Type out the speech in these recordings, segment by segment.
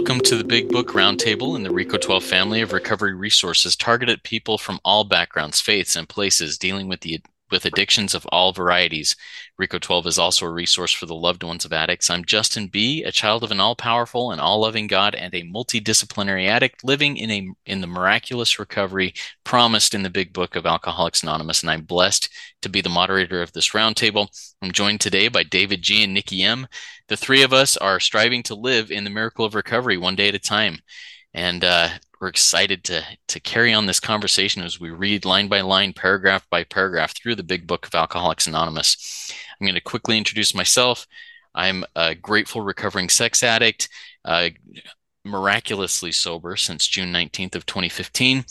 Welcome to the Big Book Roundtable in the Reco12 family of recovery resources targeted people from all backgrounds, faiths, and places dealing with the with addictions of all varieties. Reco12 is also a resource for the loved ones of addicts. I'm Justin B., a child of an all-powerful and all-loving God and a multidisciplinary addict living in a in the miraculous recovery promised in the big book of Alcoholics Anonymous, and I'm blessed to be the moderator of this roundtable. I'm joined today by David G. and Nikki M. The three of us are striving to live in the miracle of recovery one day at a time. And uh, we're excited to to carry on this conversation as we read line by line, paragraph by paragraph through the big book of Alcoholics Anonymous. I'm going to quickly introduce myself. I'm a grateful recovering sex addict, uh, miraculously sober since June 19th of 2015.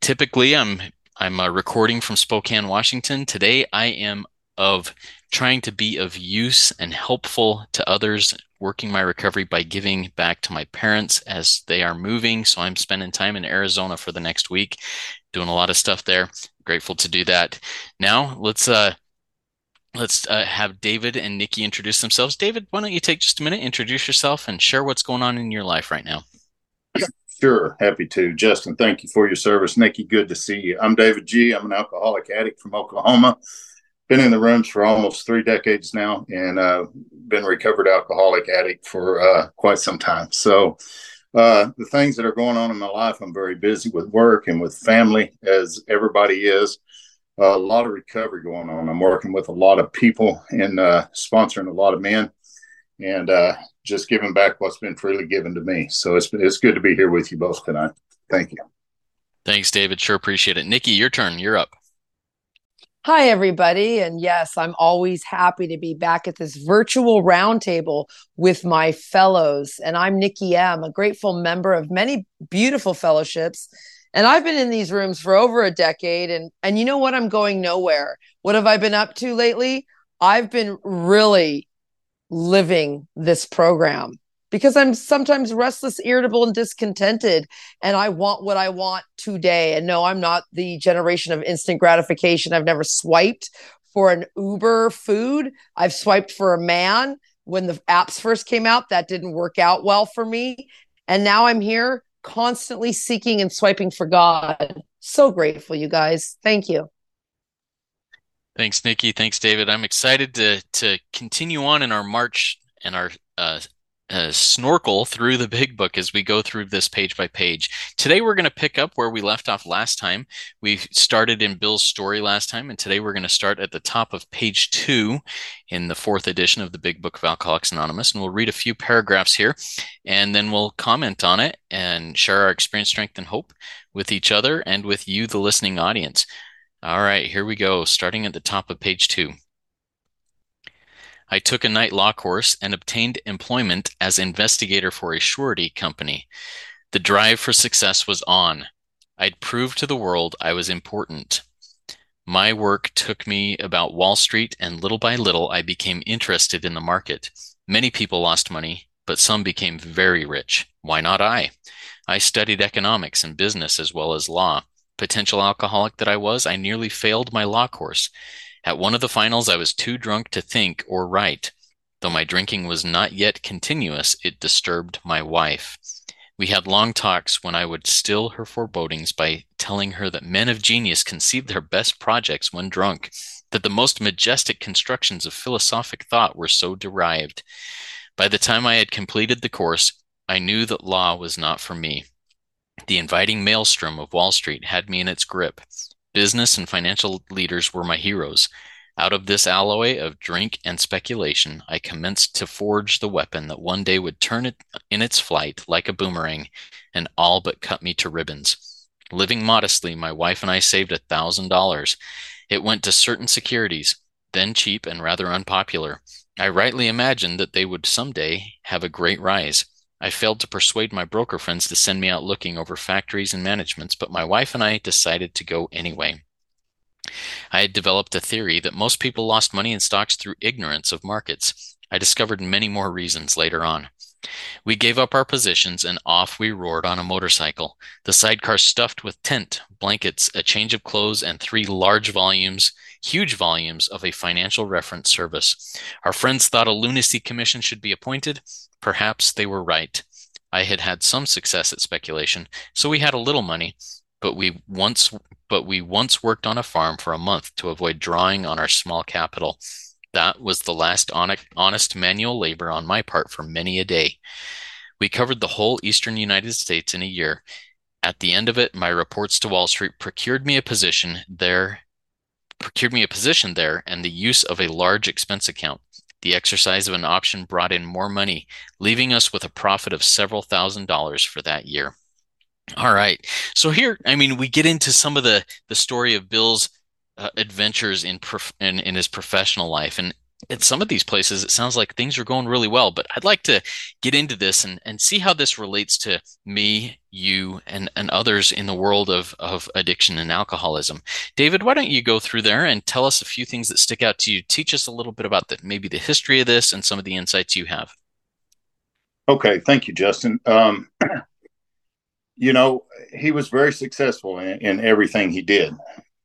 Typically, I'm I'm uh, recording from Spokane, Washington. Today, I am of trying to be of use and helpful to others working my recovery by giving back to my parents as they are moving. So I'm spending time in Arizona for the next week, doing a lot of stuff there. Grateful to do that. Now let's uh let's uh, have David and Nikki introduce themselves. David, why don't you take just a minute, introduce yourself, and share what's going on in your life right now? Sure, happy to. Justin, thank you for your service. Nikki, good to see you. I'm David G. I'm an alcoholic addict from Oklahoma been in the rooms for almost three decades now and uh, been recovered alcoholic addict for uh, quite some time. So, uh, the things that are going on in my life, I'm very busy with work and with family, as everybody is. a lot of recovery going on. I'm working with a lot of people and uh, sponsoring a lot of men and uh, just giving back what's been freely given to me. So, it's, it's good to be here with you both tonight. Thank you. Thanks, David. Sure appreciate it. Nikki, your turn. You're up. Hi, everybody. And yes, I'm always happy to be back at this virtual roundtable with my fellows. And I'm Nikki M., a grateful member of many beautiful fellowships. And I've been in these rooms for over a decade. And, and you know what? I'm going nowhere. What have I been up to lately? I've been really living this program because I'm sometimes restless, irritable, and discontented. And I want what I want today. And no, I'm not the generation of instant gratification. I've never swiped for an Uber food. I've swiped for a man when the apps first came out. That didn't work out well for me. And now I'm here constantly seeking and swiping for God. So grateful, you guys. Thank you. Thanks, Nikki. Thanks, David. I'm excited to to continue on in our march and our uh, uh, snorkel through the big book as we go through this page by page. Today, we're going to pick up where we left off last time. We started in Bill's story last time, and today we're going to start at the top of page two in the fourth edition of the Big Book of Alcoholics Anonymous. And we'll read a few paragraphs here, and then we'll comment on it and share our experience, strength, and hope with each other and with you, the listening audience. All right, here we go, starting at the top of page two. I took a night law course and obtained employment as investigator for a surety company. The drive for success was on. I'd proved to the world I was important. My work took me about Wall Street, and little by little, I became interested in the market. Many people lost money, but some became very rich. Why not I? I studied economics and business as well as law. Potential alcoholic that I was, I nearly failed my law course. At one of the finals, I was too drunk to think or write. Though my drinking was not yet continuous, it disturbed my wife. We had long talks when I would still her forebodings by telling her that men of genius conceive their best projects when drunk, that the most majestic constructions of philosophic thought were so derived. By the time I had completed the course, I knew that law was not for me. The inviting maelstrom of Wall Street had me in its grip. Business and financial leaders were my heroes. Out of this alloy of drink and speculation, I commenced to forge the weapon that one day would turn it in its flight like a boomerang and all but cut me to ribbons. Living modestly, my wife and I saved a thousand dollars. It went to certain securities, then cheap and rather unpopular. I rightly imagined that they would someday have a great rise. I failed to persuade my broker friends to send me out looking over factories and managements, but my wife and I decided to go anyway. I had developed a theory that most people lost money in stocks through ignorance of markets. I discovered many more reasons later on. We gave up our positions and off we roared on a motorcycle, the sidecar stuffed with tent, blankets, a change of clothes, and three large volumes, huge volumes of a financial reference service. Our friends thought a lunacy commission should be appointed. Perhaps they were right. I had had some success at speculation, so we had a little money, but we once but we once worked on a farm for a month to avoid drawing on our small capital. That was the last honest manual labor on my part for many a day. We covered the whole eastern United States in a year. At the end of it, my reports to Wall Street procured me a position there procured me a position there and the use of a large expense account. The exercise of an option brought in more money, leaving us with a profit of several thousand dollars for that year. All right. So here, I mean, we get into some of the the story of Bill's uh, adventures in, prof- in in his professional life, and at some of these places, it sounds like things are going really well. But I'd like to get into this and, and see how this relates to me, you, and, and others in the world of, of addiction and alcoholism. David, why don't you go through there and tell us a few things that stick out to you? Teach us a little bit about the, maybe the history of this and some of the insights you have. Okay, thank you, Justin. Um, you know, he was very successful in, in everything he did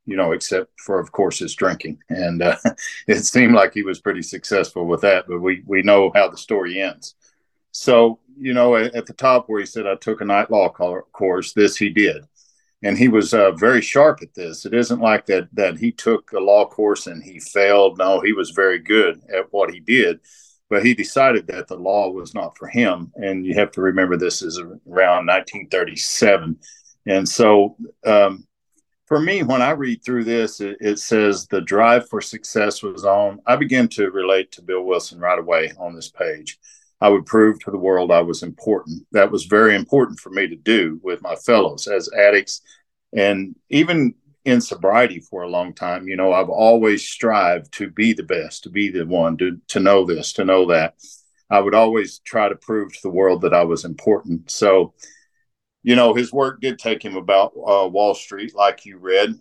you know, except for, of course, his drinking. And uh, it seemed like he was pretty successful with that, but we, we know how the story ends. So, you know, at, at the top where he said, I took a night law course, this he did. And he was uh, very sharp at this. It isn't like that that he took a law course and he failed. No, he was very good at what he did, but he decided that the law was not for him. And you have to remember this is around 1937. And so um, for me, when I read through this, it, it, says the drive for success was on. I begin to relate to Bill Wilson right away on this page. I would prove to the world I was important. That was very important for me to do with my fellows as addicts. And even in sobriety for a long time, you know, I've always strived to be the best, to be the one, to, to know this, to know that. I would always try to prove to the world that I was important. So, you know, his work did take him about uh, Wall Street, like you read.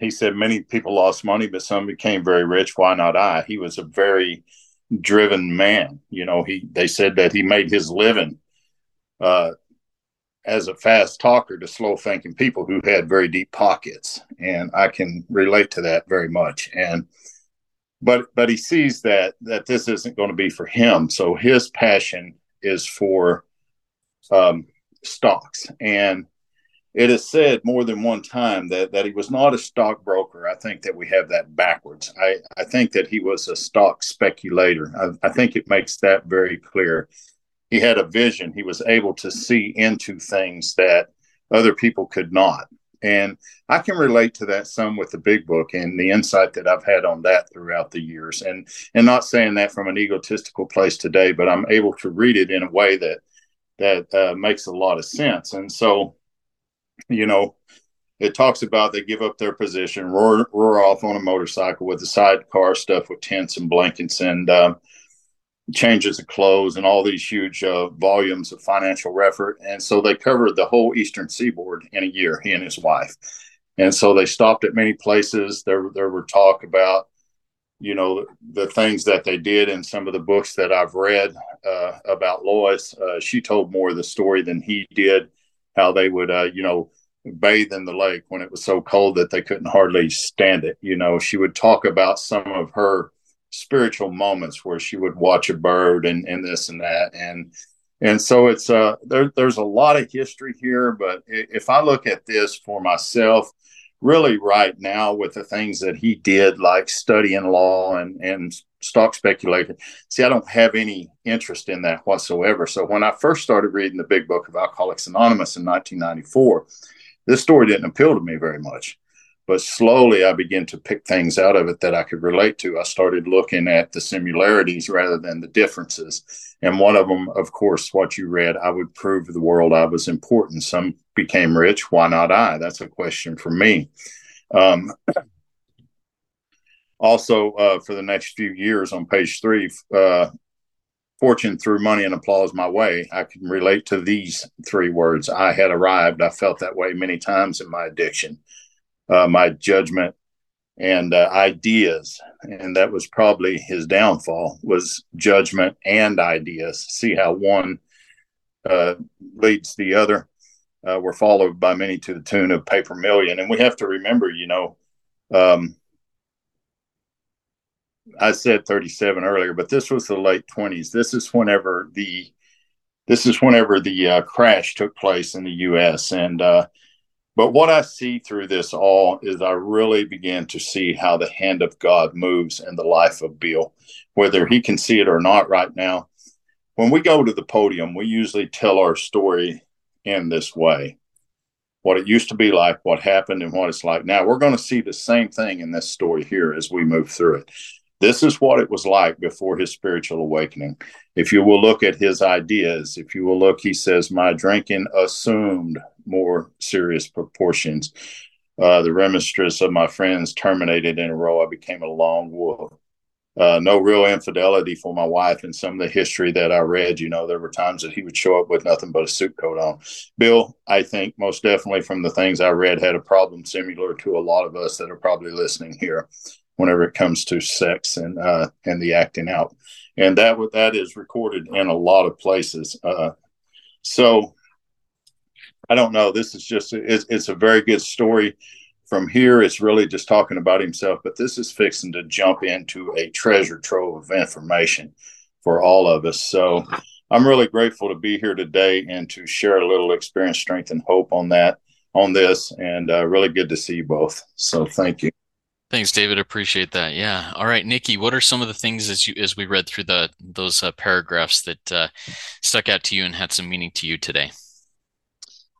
He said many people lost money, but some became very rich. Why not I? He was a very driven man. You know, he they said that he made his living uh, as a fast talker to slow thinking people who had very deep pockets, and I can relate to that very much. And but but he sees that that this isn't going to be for him, so his passion is for um, stocks. And it is said more than one time that, that he was not a stockbroker. I think that we have that backwards. I, I think that he was a stock speculator. I, I think it makes that very clear. He had a vision. He was able to see into things that other people could not. And I can relate to that some with the big book and the insight that I've had on that throughout the years. And and not saying that from an egotistical place today, but I'm able to read it in a way that that uh, makes a lot of sense. And so, you know, it talks about they give up their position, roar, roar off on a motorcycle with the sidecar stuff with tents and blankets and uh, changes of clothes and all these huge uh, volumes of financial effort. And so they covered the whole eastern seaboard in a year, he and his wife. And so they stopped at many places. There, there were talk about you know the things that they did in some of the books that I've read uh, about Lois. Uh, she told more of the story than he did. How they would, uh, you know, bathe in the lake when it was so cold that they couldn't hardly stand it. You know, she would talk about some of her spiritual moments where she would watch a bird and, and this and that and and so it's uh there, there's a lot of history here but if i look at this for myself really right now with the things that he did, like studying law and, and stock speculation. See, I don't have any interest in that whatsoever. So when I first started reading the big book of Alcoholics Anonymous in 1994, this story didn't appeal to me very much. But slowly I began to pick things out of it that I could relate to. I started looking at the similarities rather than the differences. And one of them, of course, what you read, I would prove to the world I was important. Some became rich. Why not I? That's a question for me. Um, also, uh, for the next few years on page three, uh, fortune threw money and applause my way. I can relate to these three words. I had arrived. I felt that way many times in my addiction uh, my judgment and uh, ideas and that was probably his downfall was judgment and ideas. See how one uh, leads the other. Uh, were followed by many to the tune of paper million. And we have to remember you know um, i said 37 earlier but this was the late 20s this is whenever the this is whenever the uh, crash took place in the U.S. and uh, but what I see through this all is I really begin to see how the hand of God moves in the life of Bill, whether he can see it or not right now. When we go to the podium, we usually tell our story in this way what it used to be like, what happened, and what it's like now. We're going to see the same thing in this story here as we move through it. This is what it was like before his spiritual awakening. If you will look at his ideas, if you will look, he says, My drinking assumed more serious proportions. Uh, the remonstrance of my friends terminated in a row. I became a lone wolf. Uh, no real infidelity for my wife. And some of the history that I read, you know, there were times that he would show up with nothing but a suit coat on. Bill, I think most definitely from the things I read, had a problem similar to a lot of us that are probably listening here whenever it comes to sex and uh, and the acting out, and that that is recorded in a lot of places. Uh, so I don't know. This is just it's, it's a very good story. From here, it's really just talking about himself, but this is fixing to jump into a treasure trove of information for all of us. So I'm really grateful to be here today and to share a little experience, strength, and hope on that on this. And uh, really good to see you both. So thank you. Thanks, David. Appreciate that. Yeah. All right, Nikki. What are some of the things as you as we read through the those uh, paragraphs that uh, stuck out to you and had some meaning to you today?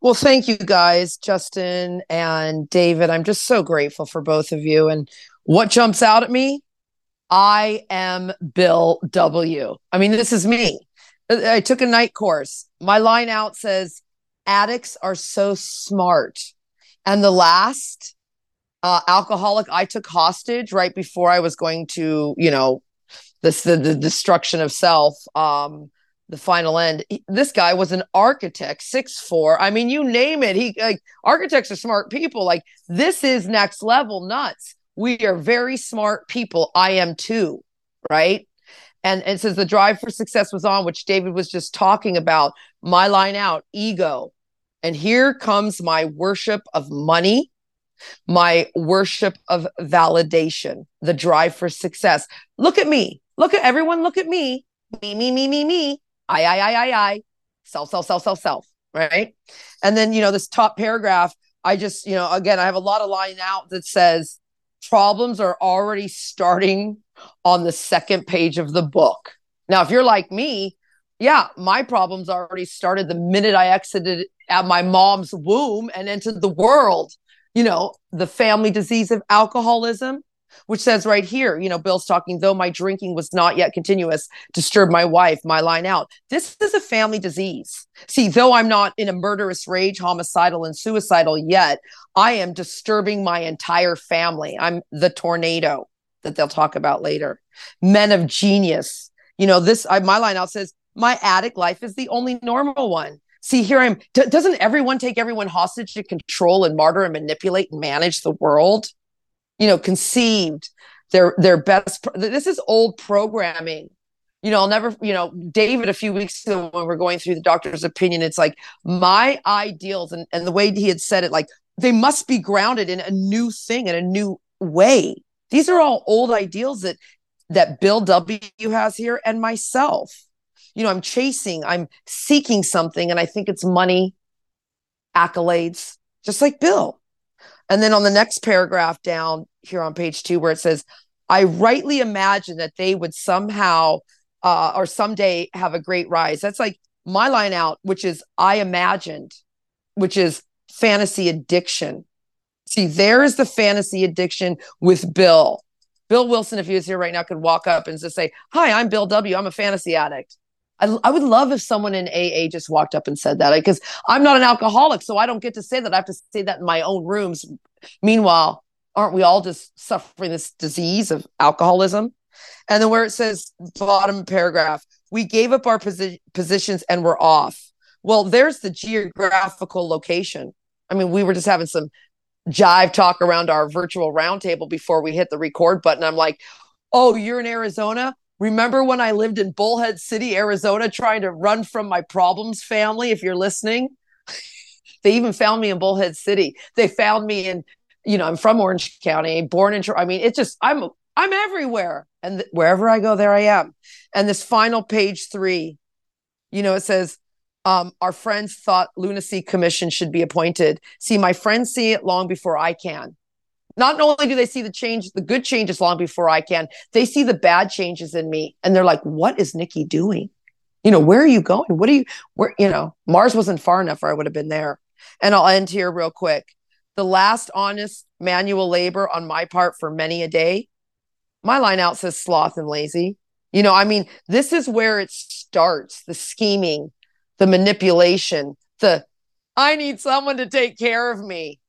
Well, thank you guys, Justin and David. I'm just so grateful for both of you. And what jumps out at me? I am Bill W. I mean, this is me. I took a night course. My line out says, addicts are so smart. And the last uh, alcoholic I took hostage right before I was going to, you know, this the, the destruction of self. Um, the final end. This guy was an architect, six four. I mean, you name it. He like architects are smart people. Like this is next level nuts. We are very smart people. I am too, right? And and says the drive for success was on, which David was just talking about. My line out, ego. And here comes my worship of money, my worship of validation, the drive for success. Look at me. Look at everyone. Look at me. Me, me, me, me, me. I, I, I, I, I, self, self, self, self, self, right? And then, you know, this top paragraph, I just, you know, again, I have a lot of line out that says problems are already starting on the second page of the book. Now, if you're like me, yeah, my problems already started the minute I exited at my mom's womb and entered the world. You know, the family disease of alcoholism, which says right here, you know, Bill's talking, though my drinking was not yet continuous, disturbed my wife, my line out. This is a family disease. See, though I'm not in a murderous rage, homicidal, and suicidal yet, I am disturbing my entire family. I'm the tornado that they'll talk about later. Men of genius. You know, this, I, my line out says, my addict life is the only normal one. See, here I'm. D- doesn't everyone take everyone hostage to control and martyr and manipulate and manage the world? you know, conceived their their best. This is old programming. You know, I'll never, you know, David a few weeks ago when we're going through the doctor's opinion, it's like my ideals and, and the way he had said it, like they must be grounded in a new thing in a new way. These are all old ideals that that Bill W has here and myself. You know, I'm chasing, I'm seeking something, and I think it's money, accolades, just like Bill. And then on the next paragraph down, here on page two where it says, I rightly imagine that they would somehow uh, or someday have a great rise. That's like my line out, which is I imagined, which is fantasy addiction. See, there is the fantasy addiction with Bill. Bill Wilson, if he was here right now, could walk up and just say, Hi, I'm Bill W. I'm a fantasy addict. I, I would love if someone in AA just walked up and said that because I'm not an alcoholic, so I don't get to say that. I have to say that in my own rooms. Meanwhile, aren't we all just suffering this disease of alcoholism? And then where it says bottom paragraph, we gave up our posi- positions and we're off. Well, there's the geographical location. I mean, we were just having some jive talk around our virtual roundtable before we hit the record button. I'm like, oh, you're in Arizona? Remember when I lived in Bullhead City, Arizona, trying to run from my problems family? If you're listening, they even found me in Bullhead City. They found me in you know, I'm from Orange County, born in, I mean, it's just, I'm, I'm everywhere. And th- wherever I go, there I am. And this final page three, you know, it says, um, our friends thought lunacy commission should be appointed. See, my friends see it long before I can. Not only do they see the change, the good changes long before I can, they see the bad changes in me, and they're like, "What is Nikki doing? You know, where are you going? What are you? Where you know, Mars wasn't far enough, or I would have been there." And I'll end here real quick. The last honest manual labor on my part for many a day, my line out says sloth and lazy. You know, I mean, this is where it starts the scheming, the manipulation, the I need someone to take care of me.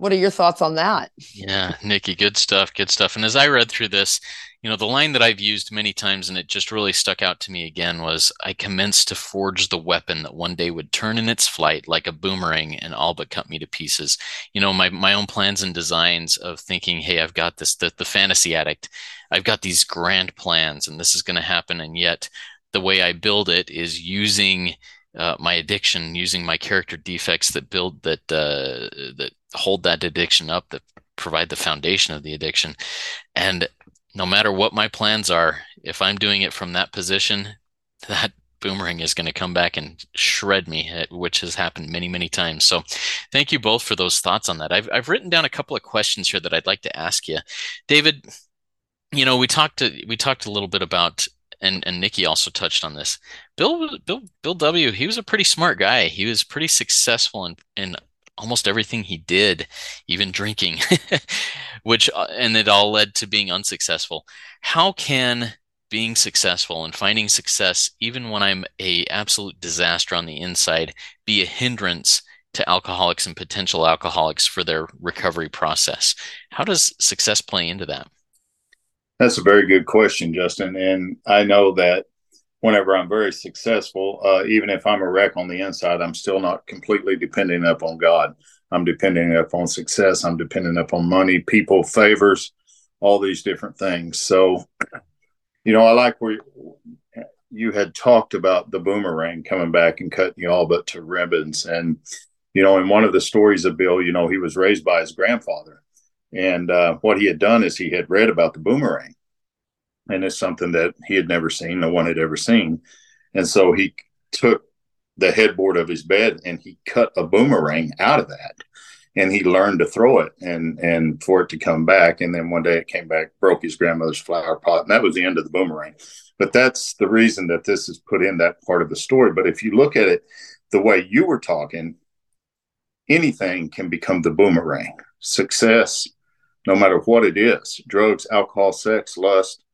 What are your thoughts on that? Yeah, Nikki, good stuff, good stuff. And as I read through this, you know, the line that I've used many times and it just really stuck out to me again was I commenced to forge the weapon that one day would turn in its flight like a boomerang and all but cut me to pieces. You know, my my own plans and designs of thinking, hey, I've got this the, the fantasy addict. I've got these grand plans and this is going to happen and yet the way I build it is using uh, my addiction, using my character defects that build that uh, that hold that addiction up, that provide the foundation of the addiction. And no matter what my plans are, if I'm doing it from that position, that boomerang is going to come back and shred me, eh, which has happened many, many times. So thank you both for those thoughts on that. I've, I've written down a couple of questions here that I'd like to ask you. David, you know, we talked to, we talked a little bit about and and Nikki also touched on this. Bill Bill Bill W. He was a pretty smart guy. He was pretty successful in in almost everything he did, even drinking, which uh, and it all led to being unsuccessful. How can being successful and finding success, even when I'm a absolute disaster on the inside, be a hindrance to alcoholics and potential alcoholics for their recovery process? How does success play into that? That's a very good question, Justin. And I know that whenever I'm very successful, uh, even if I'm a wreck on the inside, I'm still not completely depending up on God. I'm depending up on success. I'm depending up on money, people, favors, all these different things. So, you know, I like where you had talked about the boomerang coming back and cutting you all but to ribbons. And, you know, in one of the stories of Bill, you know, he was raised by his grandfather. And uh, what he had done is he had read about the boomerang, and it's something that he had never seen, no one had ever seen. And so he took the headboard of his bed and he cut a boomerang out of that, and he learned to throw it and and for it to come back. And then one day it came back, broke his grandmother's flower pot, and that was the end of the boomerang. But that's the reason that this is put in that part of the story. But if you look at it the way you were talking, anything can become the boomerang. Success, no matter what it is drugs, alcohol, sex, lust.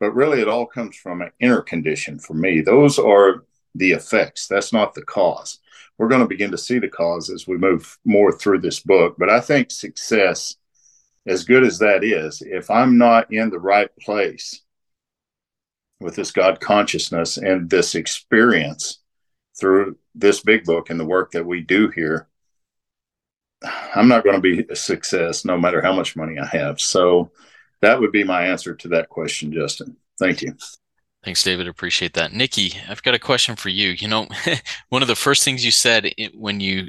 But really, it all comes from an inner condition for me. Those are the effects. That's not the cause. We're going to begin to see the cause as we move more through this book. But I think success, as good as that is, if I'm not in the right place with this God consciousness and this experience through this big book and the work that we do here, I'm not going to be a success no matter how much money I have. So that would be my answer to that question, Justin. Thank you. Thanks, David. Appreciate that. Nikki, I've got a question for you. You know, one of the first things you said when you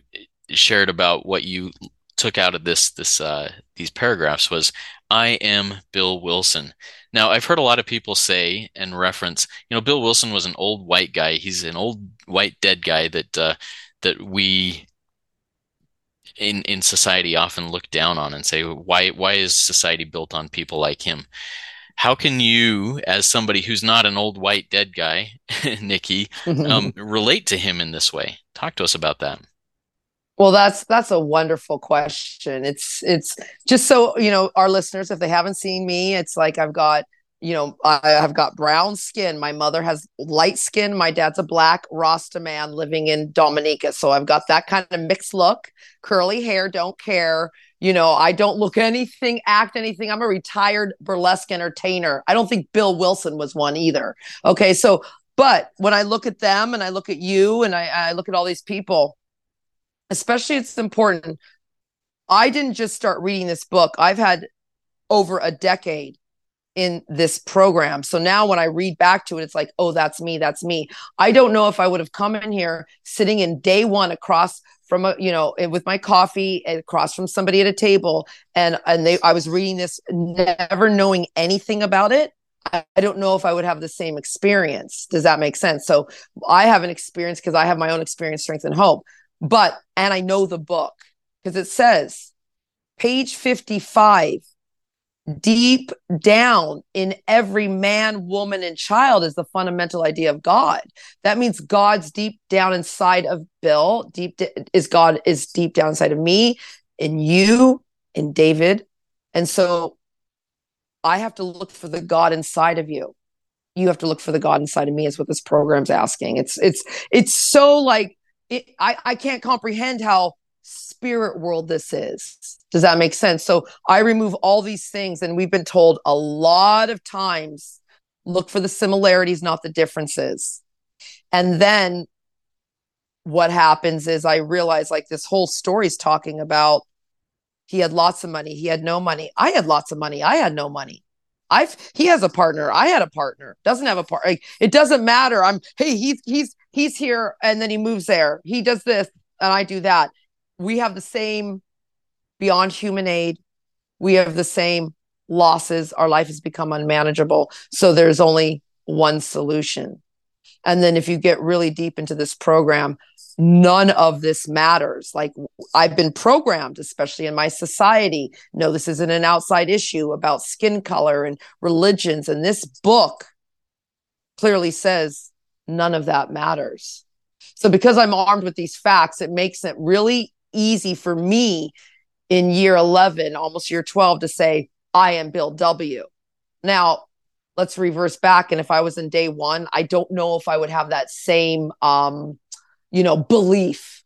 shared about what you took out of this this uh, these paragraphs was, "I am Bill Wilson." Now, I've heard a lot of people say and reference, you know, Bill Wilson was an old white guy. He's an old white dead guy that uh, that we in in society often look down on and say why why is society built on people like him? How can you as somebody who's not an old white dead guy nikki um, relate to him in this way? Talk to us about that. Well that's that's a wonderful question. It's it's just so you know our listeners if they haven't seen me it's like i've got you know, I have got brown skin. My mother has light skin. My dad's a black Rasta man living in Dominica. So I've got that kind of mixed look, curly hair, don't care. You know, I don't look anything, act anything. I'm a retired burlesque entertainer. I don't think Bill Wilson was one either. Okay. So, but when I look at them and I look at you and I, I look at all these people, especially it's important. I didn't just start reading this book, I've had over a decade in this program. So now when I read back to it, it's like, oh, that's me, that's me. I don't know if I would have come in here sitting in day one across from a, you know, eh, with my coffee across from somebody at a table, and and they, I was reading this, never knowing anything about it. I, I don't know if I would have the same experience. Does that make sense? So I have an experience because I have my own experience, strength, and hope. But, and I know the book because it says, page 55 deep down in every man, woman, and child is the fundamental idea of God. That means God's deep down inside of Bill, deep is God is deep down inside of me, in you, in David. And so I have to look for the God inside of you. You have to look for the God inside of me, is what this program's asking. It's it's it's so like it, I, I can't comprehend how spirit world this is. Does that make sense? So I remove all these things, and we've been told a lot of times look for the similarities, not the differences. And then what happens is I realize like this whole story is talking about he had lots of money, he had no money. I had lots of money, I had no money. I've he has a partner. I had a partner. Doesn't have a partner. Like, it doesn't matter. I'm hey, he's he's he's here and then he moves there. He does this and I do that. We have the same beyond human aid. We have the same losses. Our life has become unmanageable. So there's only one solution. And then if you get really deep into this program, none of this matters. Like I've been programmed, especially in my society. No, this isn't an outside issue about skin color and religions. And this book clearly says none of that matters. So because I'm armed with these facts, it makes it really easy for me in year 11, almost year 12 to say, I am Bill W. Now, let's reverse back. And if I was in day one, I don't know if I would have that same, um, you know, belief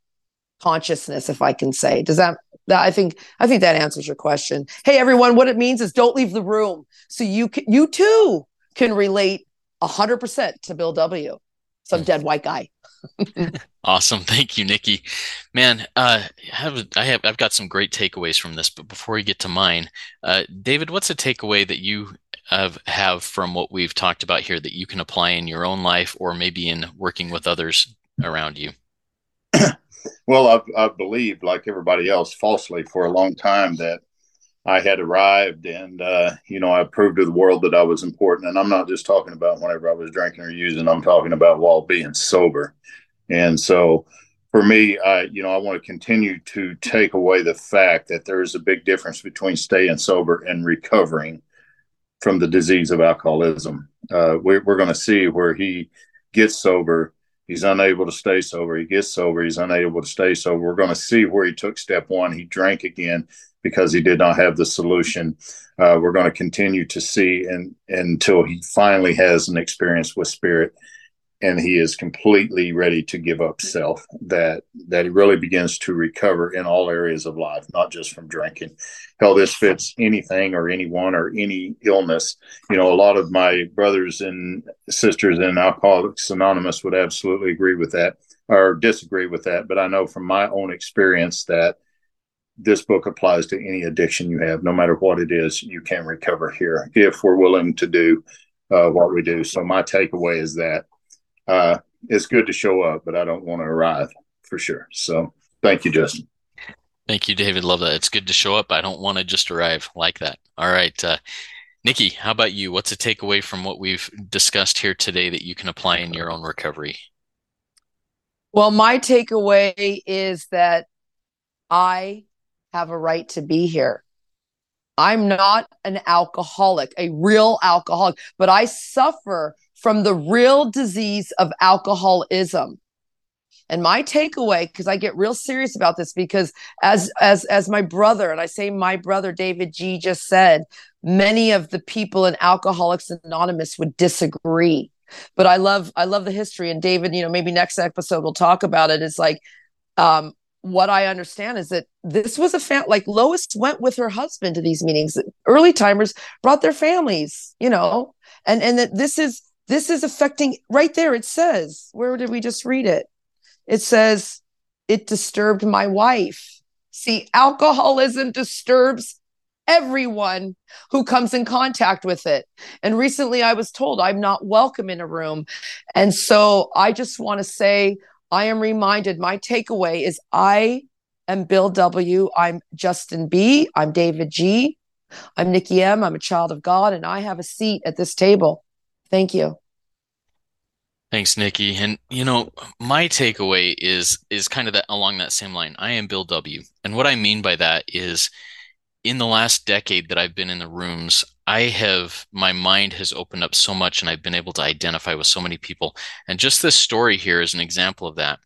consciousness, if I can say. Does that, that I think I think that answers your question. Hey everyone, what it means is don't leave the room. So you can, you too can relate hundred percent to Bill W. Some dead white guy. Awesome. Thank you, Nikki. Man, uh, I have, I have, I've got some great takeaways from this, but before we get to mine, uh, David, what's a takeaway that you have, have from what we've talked about here that you can apply in your own life or maybe in working with others around you? well, I've, I've believed, like everybody else, falsely for a long time that I had arrived and, uh, you know, I proved to the world that I was important. And I'm not just talking about whenever I was drinking or using, I'm talking about while being sober. And so for me, I, you know, I want to continue to take away the fact that there is a big difference between staying sober and recovering from the disease of alcoholism. Uh, we're, we're going to see where he gets sober. He's unable to stay sober. He gets sober. He's unable to stay sober. We're going to see where he took step one. He drank again because he did not have the solution. Uh, we're going to continue to see and until he finally has an experience with spirit and he is completely ready to give up self that that he really begins to recover in all areas of life not just from drinking hell this fits anything or anyone or any illness you know a lot of my brothers and sisters in alcoholics anonymous would absolutely agree with that or disagree with that but i know from my own experience that this book applies to any addiction you have no matter what it is you can recover here if we're willing to do uh, what we do so my takeaway is that uh, it's good to show up, but I don't want to arrive for sure. So thank you, Justin. Thank you, David. Love that. It's good to show up. I don't want to just arrive like that. All right. Uh, Nikki, how about you? What's a takeaway from what we've discussed here today that you can apply in your own recovery? Well, my takeaway is that I have a right to be here. I'm not an alcoholic, a real alcoholic, but I suffer from the real disease of alcoholism. And my takeaway, because I get real serious about this, because as as as my brother, and I say my brother David G just said, many of the people in Alcoholics Anonymous would disagree. But I love I love the history. And David, you know, maybe next episode we'll talk about it. It's like um, what I understand is that this was a fan like Lois went with her husband to these meetings. Early timers brought their families, you know, and and that this is this is affecting right there. It says, where did we just read it? It says, it disturbed my wife. See, alcoholism disturbs everyone who comes in contact with it. And recently I was told I'm not welcome in a room. And so I just want to say, I am reminded my takeaway is I am Bill W. I'm Justin B. I'm David G. I'm Nikki M. I'm a child of God, and I have a seat at this table. Thank you. Thanks, Nikki. And you know, my takeaway is is kind of that along that same line. I am Bill W. And what I mean by that is in the last decade that I've been in the rooms, I have my mind has opened up so much and I've been able to identify with so many people. And just this story here is an example of that.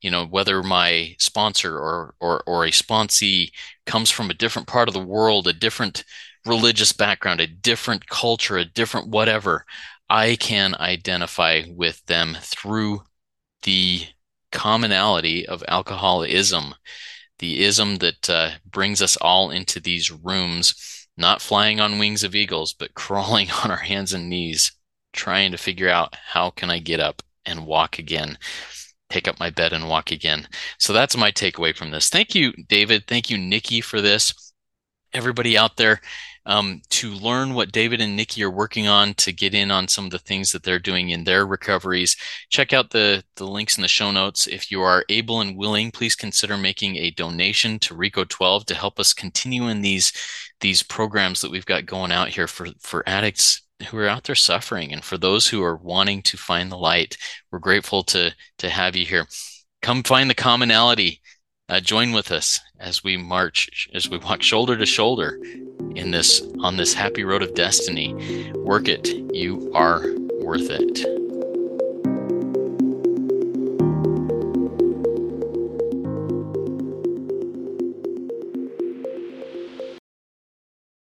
You know, whether my sponsor or or or a sponsee comes from a different part of the world, a different religious background, a different culture, a different whatever, I can identify with them through the commonality of alcoholism the ism that uh, brings us all into these rooms, not flying on wings of eagles, but crawling on our hands and knees, trying to figure out how can I get up and walk again, take up my bed and walk again. So that's my takeaway from this. Thank you, David. Thank you, Nikki, for this. Everybody out there, um, to learn what David and Nikki are working on to get in on some of the things that they're doing in their recoveries. Check out the, the links in the show notes. If you are able and willing, please consider making a donation to Reco12 to help us continue in these these programs that we've got going out here for, for addicts who are out there suffering and for those who are wanting to find the light. We're grateful to to have you here. Come find the commonality. Uh, join with us as we march, as we walk shoulder to shoulder in this on this happy road of destiny. Work it. You are worth it.